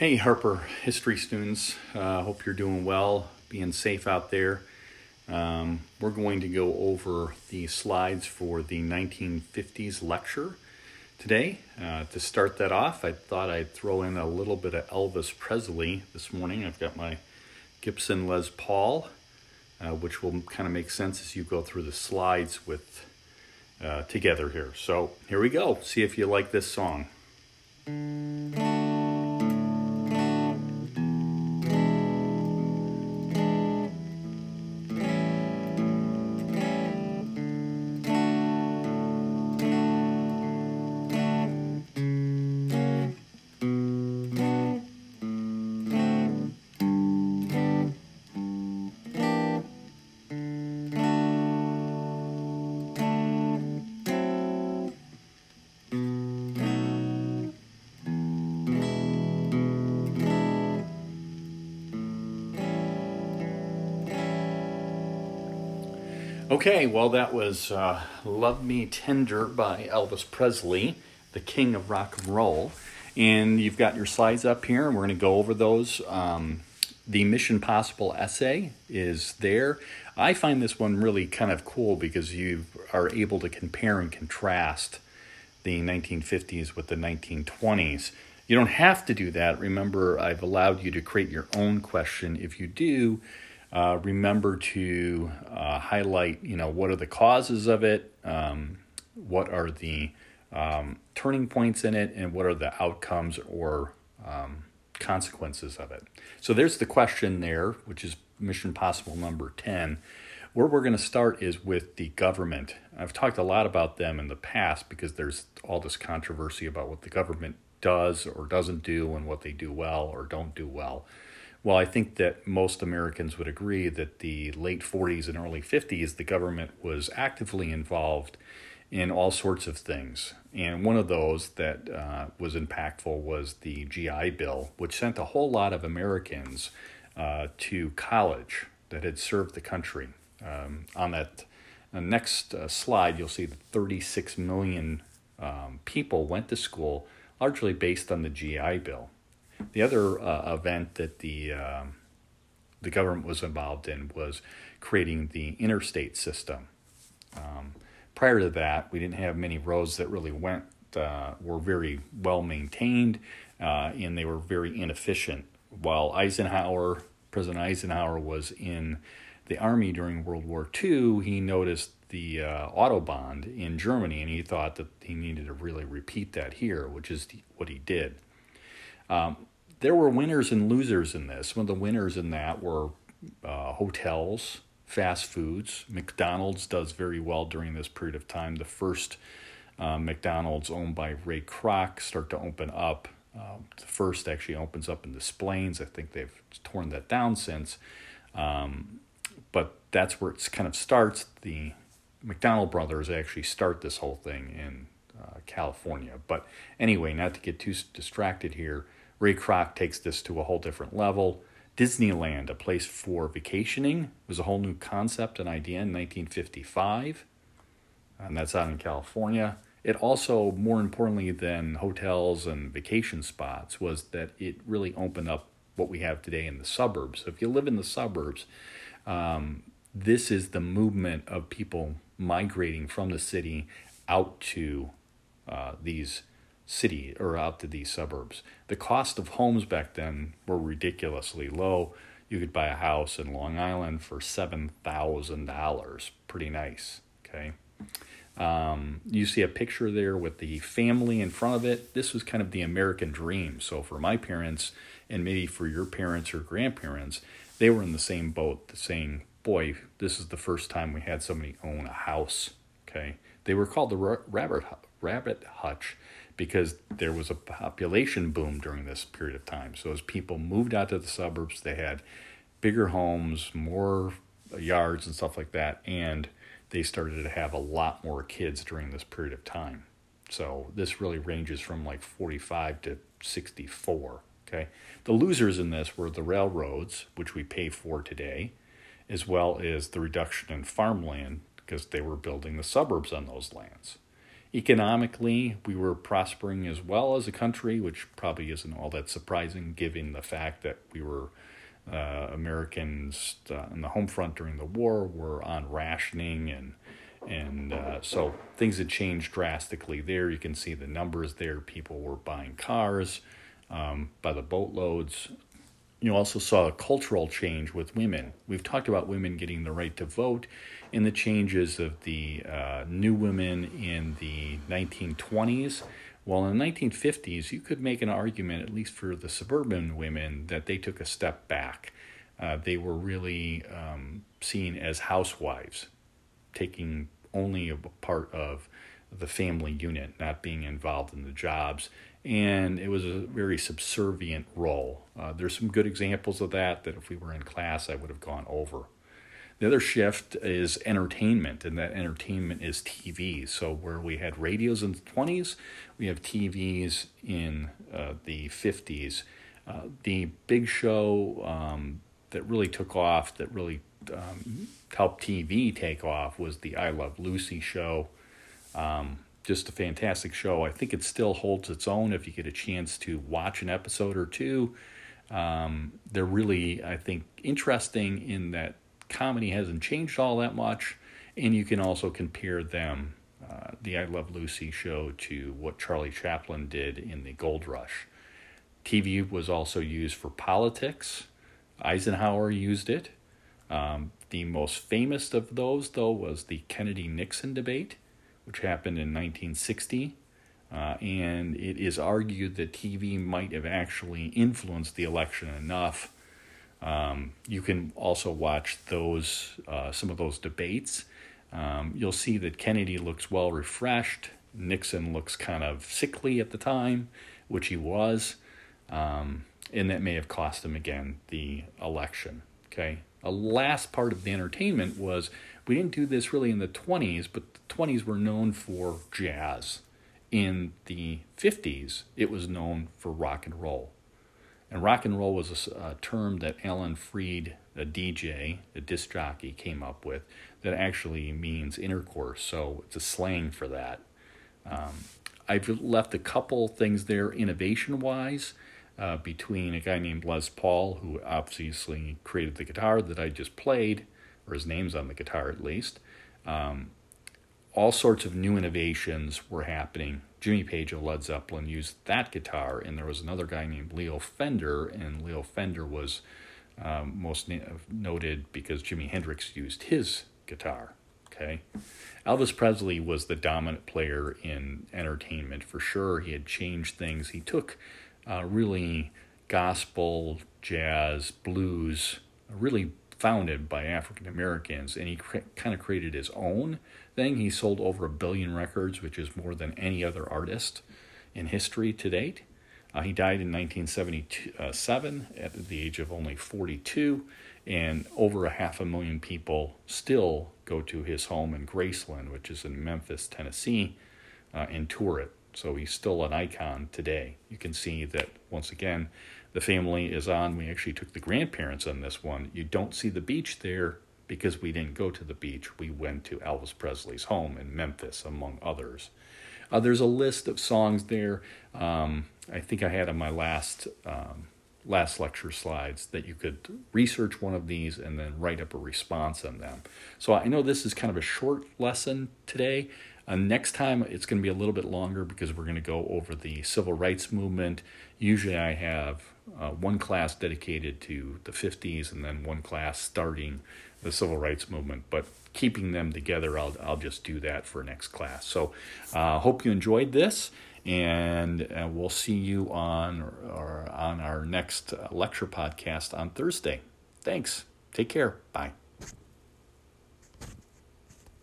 Hey, Harper history students. Uh, hope you're doing well, being safe out there. Um, we're going to go over the slides for the 1950s lecture today. Uh, to start that off, I thought I'd throw in a little bit of Elvis Presley this morning. I've got my Gibson Les Paul, uh, which will kind of make sense as you go through the slides with uh, together here. So here we go. See if you like this song. Okay, well, that was uh, Love Me Tender by Elvis Presley, the king of rock and roll. And you've got your slides up here, and we're going to go over those. Um, the Mission Possible essay is there. I find this one really kind of cool because you are able to compare and contrast the 1950s with the 1920s. You don't have to do that. Remember, I've allowed you to create your own question. If you do, uh, remember to uh, highlight, you know, what are the causes of it, um, what are the um, turning points in it, and what are the outcomes or um, consequences of it. So there's the question there, which is Mission Possible number 10. Where we're going to start is with the government. I've talked a lot about them in the past because there's all this controversy about what the government does or doesn't do and what they do well or don't do well. Well, I think that most Americans would agree that the late 40s and early 50s, the government was actively involved in all sorts of things. And one of those that uh, was impactful was the GI Bill, which sent a whole lot of Americans uh, to college that had served the country. Um, on that uh, next uh, slide, you'll see that 36 million um, people went to school, largely based on the GI Bill. The other uh, event that the um, the government was involved in was creating the interstate system. Um, prior to that, we didn't have many roads that really went uh, were very well maintained, uh, and they were very inefficient. While Eisenhower, President Eisenhower, was in the army during World War II, he noticed the uh, autobahn in Germany, and he thought that he needed to really repeat that here, which is what he did. Um, there were winners and losers in this. Some of the winners in that were uh, hotels, fast foods. McDonald's does very well during this period of time. The first uh, McDonald's owned by Ray Kroc start to open up. Uh, the first actually opens up in Des Plaines. I think they've torn that down since. Um, but that's where it kind of starts. The McDonald brothers actually start this whole thing in uh, California. But anyway, not to get too distracted here, Ray Kroc takes this to a whole different level. Disneyland, a place for vacationing, was a whole new concept and idea in 1955, and that's out in California. It also, more importantly than hotels and vacation spots, was that it really opened up what we have today in the suburbs. So if you live in the suburbs, um, this is the movement of people migrating from the city out to uh, these city or out to these suburbs. The cost of homes back then were ridiculously low. You could buy a house in Long Island for $7,000. Pretty nice. Okay. Um, you see a picture there with the family in front of it. This was kind of the American dream. So for my parents, and maybe for your parents or grandparents, they were in the same boat, saying, "Boy, this is the first time we had somebody own a house." Okay, they were called the rabbit rabbit hutch because there was a population boom during this period of time. So as people moved out to the suburbs, they had bigger homes, more yards and stuff like that, and they started to have a lot more kids during this period of time. So this really ranges from like 45 to 64. Okay. The losers in this were the railroads, which we pay for today, as well as the reduction in farmland because they were building the suburbs on those lands. Economically, we were prospering as well as a country, which probably isn't all that surprising given the fact that we were uh, Americans uh, on the home front during the war were on rationing and and uh, so things had changed drastically there. You can see the numbers there. People were buying cars um, by the boatloads. You also saw a cultural change with women. We've talked about women getting the right to vote in the changes of the uh, new women in the 1920s. Well, in the 1950s, you could make an argument, at least for the suburban women, that they took a step back. Uh, they were really um, seen as housewives, taking only a part of the family unit, not being involved in the jobs. And it was a very subservient role. Uh, there's some good examples of that that if we were in class, I would have gone over. The other shift is entertainment, and that entertainment is TV. So, where we had radios in the 20s, we have TVs in uh, the 50s. Uh, the big show um, that really took off, that really um, helped TV take off, was the I Love Lucy show. Um, just a fantastic show. I think it still holds its own if you get a chance to watch an episode or two. Um, they're really, I think, interesting in that comedy hasn't changed all that much, and you can also compare them, uh, the I Love Lucy show, to what Charlie Chaplin did in the Gold Rush. TV was also used for politics. Eisenhower used it. Um, the most famous of those, though, was the Kennedy Nixon debate, which happened in 1960. Uh, and it is argued that TV might have actually influenced the election enough um, you can also watch those uh, some of those debates. Um, you'll see that Kennedy looks well refreshed. Nixon looks kind of sickly at the time, which he was, um, and that may have cost him again the election. Okay. A last part of the entertainment was we didn't do this really in the 20s, but the 20s were known for jazz. In the 50s, it was known for rock and roll. And rock and roll was a, a, term that Alan Freed, a DJ, a disc jockey, came up with that actually means intercourse. So it's a slang for that. Um, I've left a couple things there innovation wise uh, between a guy named Les Paul, who obviously created the guitar that I just played, or his name's on the guitar at least. Um, all sorts of new innovations were happening Jimmy Page of Led Zeppelin used that guitar, and there was another guy named Leo Fender, and Leo Fender was um, most na- noted because Jimi Hendrix used his guitar. Okay, Elvis Presley was the dominant player in entertainment for sure. He had changed things. He took uh, really gospel, jazz, blues, really founded by African Americans, and he kind of created his own thing. He sold over a billion records, which is more than any other artist in history to date. Uh, he died in 1977 at the age of only 42, and over a half a million people still go to his home in Graceland, which is in Memphis, Tennessee, uh, and tour it. So he's still an icon today. You can see that once again, the family is on. We actually took the grandparents on this one. You don't see the beach there because we didn't go to the beach. We went to Elvis Presley's home in Memphis, among others. Uh, there's a list of songs there. Um, I think I had on my last um, last lecture slides that you could research one of these and then write up a response on them. So I know this is kind of a short lesson today. Uh, next time it's going to be a little bit longer because we're going to go over the civil rights movement. Usually I have uh, one class dedicated to the 50s and then one class starting the civil rights movement. But keeping them together, I'll, I'll just do that for next class. So uh, hope you enjoyed this, and uh, we'll see you on, or on our next uh, lecture podcast on Thursday. Thanks. Take care. Bye.